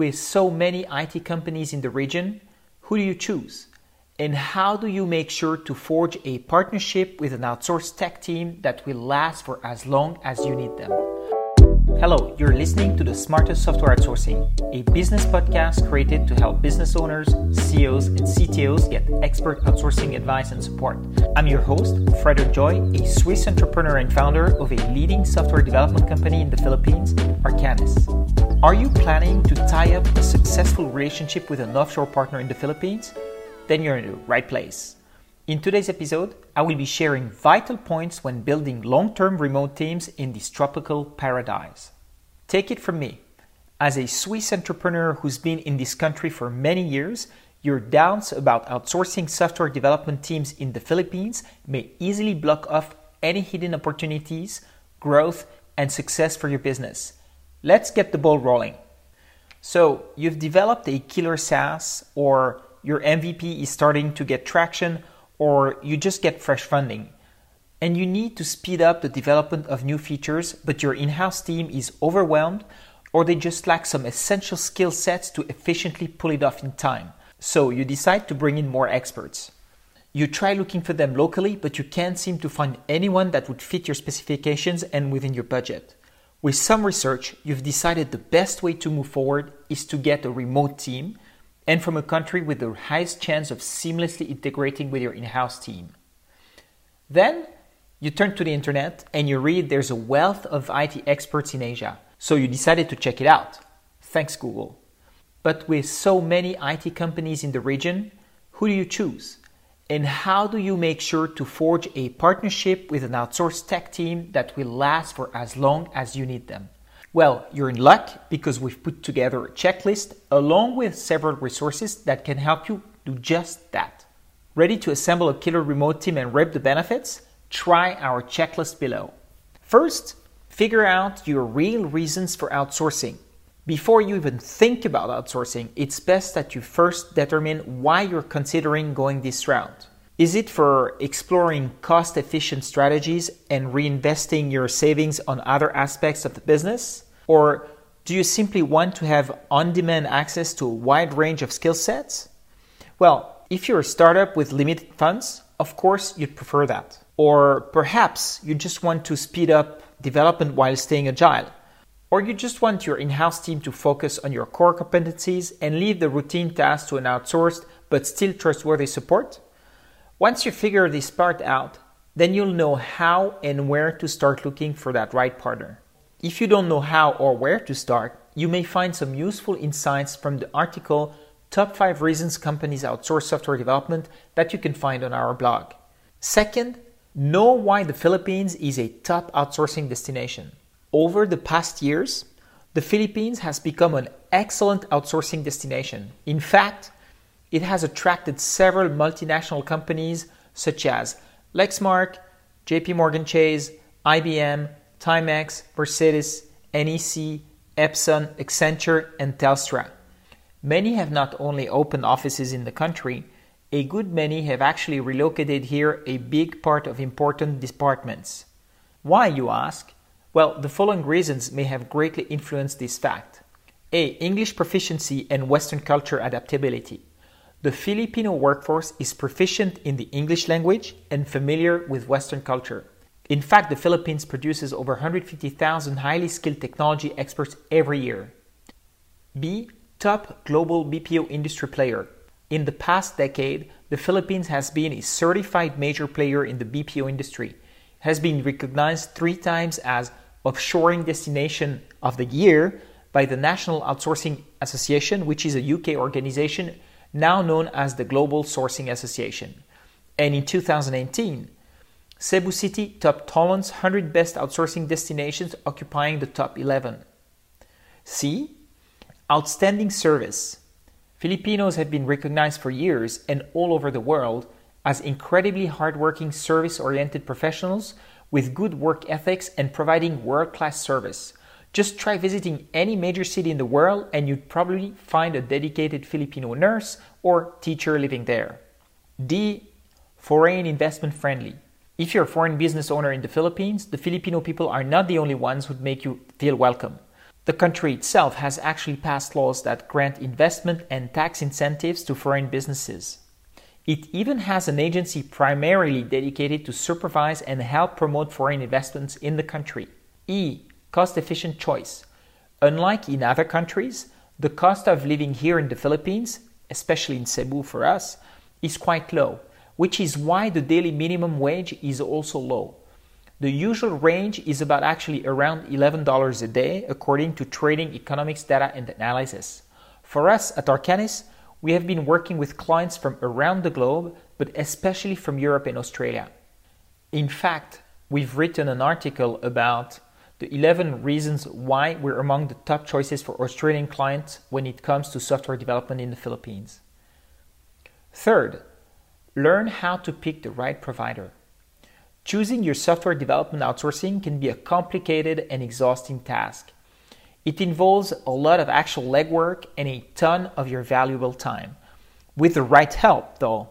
with so many IT companies in the region, who do you choose? And how do you make sure to forge a partnership with an outsourced tech team that will last for as long as you need them? Hello, you're listening to the Smartest Software Outsourcing, a business podcast created to help business owners, CEOs, and CTOs get expert outsourcing advice and support. I'm your host, Frederic Joye, a Swiss entrepreneur and founder of a leading software development company in the Philippines, Arcanys. Are you planning to tie up a successful relationship with an offshore partner in the Philippines? Then you're in the right place. In today's episode, I will be sharing vital points when building long term remote teams in this tropical paradise. Take it from me. As a Swiss entrepreneur who's been in this country for many years, your doubts about outsourcing software development teams in the Philippines may easily block off any hidden opportunities, growth, and success for your business. Let's get the ball rolling. So, you've developed a killer SaaS, or your MVP is starting to get traction, or you just get fresh funding. And you need to speed up the development of new features, but your in house team is overwhelmed or they just lack some essential skill sets to efficiently pull it off in time. So you decide to bring in more experts. You try looking for them locally, but you can't seem to find anyone that would fit your specifications and within your budget. With some research, you've decided the best way to move forward is to get a remote team and from a country with the highest chance of seamlessly integrating with your in house team. Then you turn to the internet and you read there's a wealth of IT experts in Asia, so you decided to check it out. Thanks, Google. But with so many IT companies in the region, who do you choose? And how do you make sure to forge a partnership with an outsourced tech team that will last for as long as you need them? Well, you're in luck because we've put together a checklist along with several resources that can help you do just that. Ready to assemble a killer remote team and reap the benefits? Try our checklist below. First, figure out your real reasons for outsourcing. Before you even think about outsourcing, it's best that you first determine why you're considering going this route. Is it for exploring cost efficient strategies and reinvesting your savings on other aspects of the business? Or do you simply want to have on demand access to a wide range of skill sets? Well, if you're a startup with limited funds, of course you'd prefer that. Or perhaps you just want to speed up development while staying agile. Or you just want your in house team to focus on your core competencies and leave the routine tasks to an outsourced but still trustworthy support? Once you figure this part out, then you'll know how and where to start looking for that right partner. If you don't know how or where to start, you may find some useful insights from the article Top 5 Reasons Companies Outsource Software Development that you can find on our blog. Second, know why the Philippines is a top outsourcing destination. Over the past years, the Philippines has become an excellent outsourcing destination. In fact, it has attracted several multinational companies such as Lexmark, JP Morgan Chase, IBM, Timex, Mercedes, NEC, Epson, Accenture, and Telstra. Many have not only opened offices in the country, a good many have actually relocated here a big part of important departments. Why, you ask? Well, the following reasons may have greatly influenced this fact. A. English proficiency and Western culture adaptability. The Filipino workforce is proficient in the English language and familiar with Western culture. In fact, the Philippines produces over 150,000 highly skilled technology experts every year. B. Top global BPO industry player. In the past decade, the Philippines has been a certified major player in the BPO industry, has been recognized three times as offshoring destination of the year by the National Outsourcing Association, which is a UK organization now known as the Global Sourcing Association. And in 2018, Cebu City topped Tholons' 100 best outsourcing destinations, occupying the top 11. C. Outstanding service. Filipinos have been recognized for years and all over the world as incredibly hardworking, service oriented professionals with good work ethics and providing world class service. Just try visiting any major city in the world and you'd probably find a dedicated Filipino nurse or teacher living there. D. Foreign investment friendly. If you're a foreign business owner in the Philippines, the Filipino people are not the only ones who would make you feel welcome. The country itself has actually passed laws that grant investment and tax incentives to foreign businesses. It even has an agency primarily dedicated to supervise and help promote foreign investments in the country. E. Cost efficient choice. Unlike in other countries, the cost of living here in the Philippines, especially in Cebu for us, is quite low, which is why the daily minimum wage is also low. The usual range is about actually around $11 a day according to trading economics data and analysis. For us at Arcanys, we have been working with clients from around the globe, but especially from Europe and Australia. In fact, we've written an article about the 11 reasons why we're among the top choices for Australian clients when it comes to software development in the Philippines. Third, learn how to pick the right provider. Choosing your software development outsourcing can be a complicated and exhausting task. It involves a lot of actual legwork and a ton of your valuable time. With the right help, though,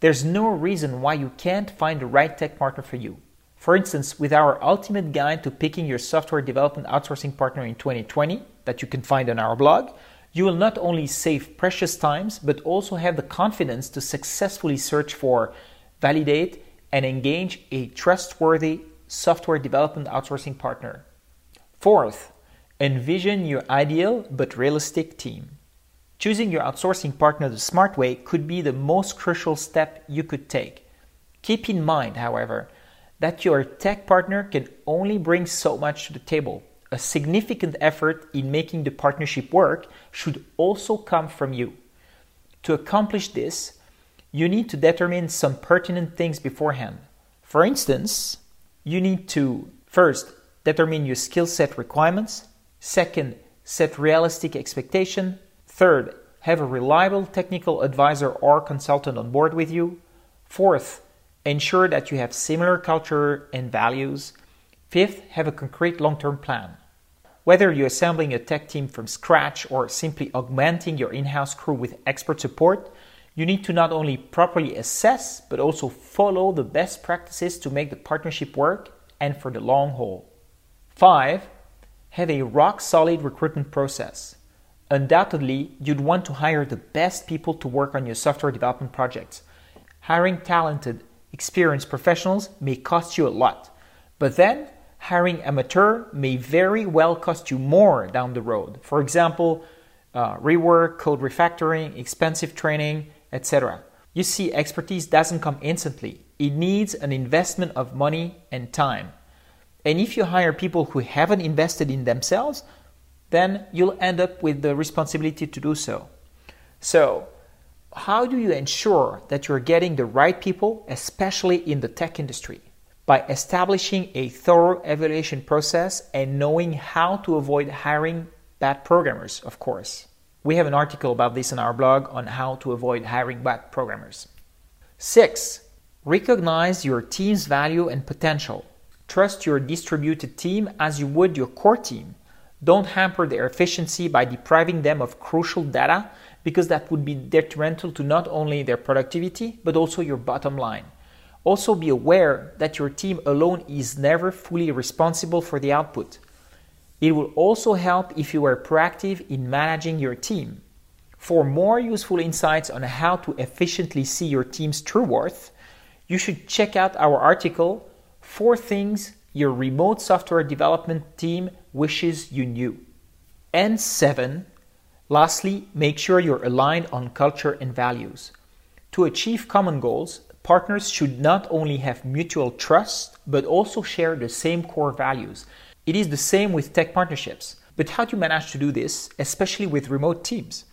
there's no reason why you can't find the right tech partner for you. For instance, with our ultimate guide to picking your software development outsourcing partner in 2020, that you can find on our blog, you will not only save precious times, but also have the confidence to successfully search for, validate, and engage a trustworthy software development outsourcing partner. Fourth, Envision your ideal but realistic team. Choosing your outsourcing partner the smart way could be the most crucial step you could take. Keep in mind, however, that your tech partner can only bring so much to the table. A significant effort in making the partnership work should also come from you. To accomplish this, you need to determine some pertinent things beforehand. For instance, you need to first determine your skill set requirements, Second, set realistic expectation. Third, have a reliable technical advisor or consultant on board with you. Fourth, ensure that you have similar culture and values. Fifth, have a concrete long term plan. Whether you're assembling a tech team from scratch or simply augmenting your in house crew with expert support, you need to not only properly assess but also follow the best practices to make the partnership work and for the long haul. Five, have a rock solid recruitment process. Undoubtedly, you'd want to hire the best people to work on your software development projects. Hiring talented, experienced professionals may cost you a lot, but then hiring amateur may very well cost you more down the road. For example, uh, rework, code refactoring, expensive training, etc. You see, expertise doesn't come instantly. It needs an investment of money and time. And if you hire people who haven't invested in themselves, then you'll end up with the responsibility to do so. So, how do you ensure that you're getting the right people, especially in the tech industry? By establishing a thorough evaluation process and knowing how to avoid hiring bad programmers, of course. We have an article about this on our blog on how to avoid hiring bad programmers. Six, recognize your team's value and potential. Trust your distributed team as you would your core team. Don't hamper their efficiency by depriving them of crucial data because that would be detrimental to not only their productivity but also your bottom line. Also, be aware that your team alone is never fully responsible for the output. It will also help if you are proactive in managing your team. For more useful insights on how to efficiently see your team's true worth, you should check out our article Four things your remote software development team wishes you knew. And seven, lastly, make sure you're aligned on culture and values. To achieve common goals, partners should not only have mutual trust, but also share the same core values. It is the same with tech partnerships. But how do you manage to do this, especially with remote teams?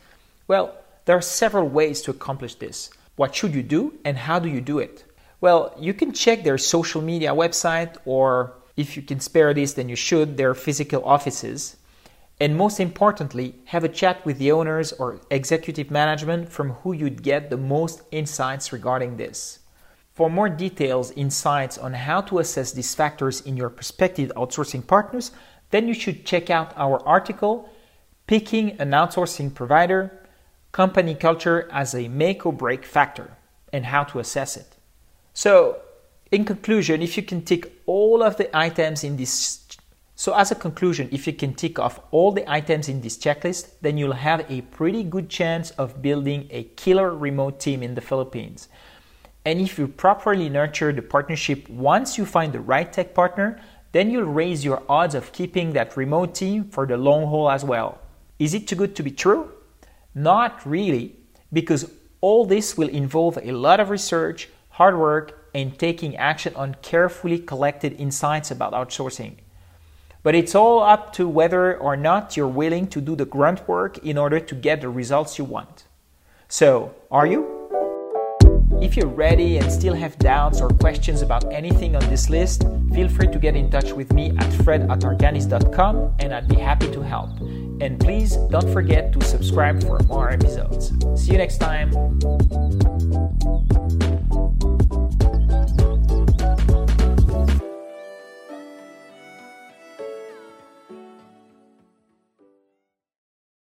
Well, there are several ways to accomplish this. What should you do, and how do you do it? Well, you can check their social media website, or if you can spare this, then you should, their physical offices. And most importantly, have a chat with the owners or executive management from who you'd get the most insights regarding this. For more details, insights on how to assess these factors in your prospective outsourcing partners, then you should check out our article, Picking an Outsourcing Provider Company Culture as a Make or Break Factor, and how to assess it. So, in conclusion, if you can tick all of the items in this So, as a conclusion, if you can tick off all the items in this checklist, then you'll have a pretty good chance of building a killer remote team in the Philippines. And if you properly nurture the partnership once you find the right tech partner, then you'll raise your odds of keeping that remote team for the long haul as well. Is it too good to be true? Not really, because all this will involve a lot of research, hard work, and taking action on carefully collected insights about outsourcing. But it's all up to whether or not you're willing to do the grunt work in order to get the results you want. So, are you? If you're ready and still have doubts or questions about anything on this list, feel free to get in touch with me at fred at and I'd be happy to help. And please don't forget to subscribe for more episodes. See you next time.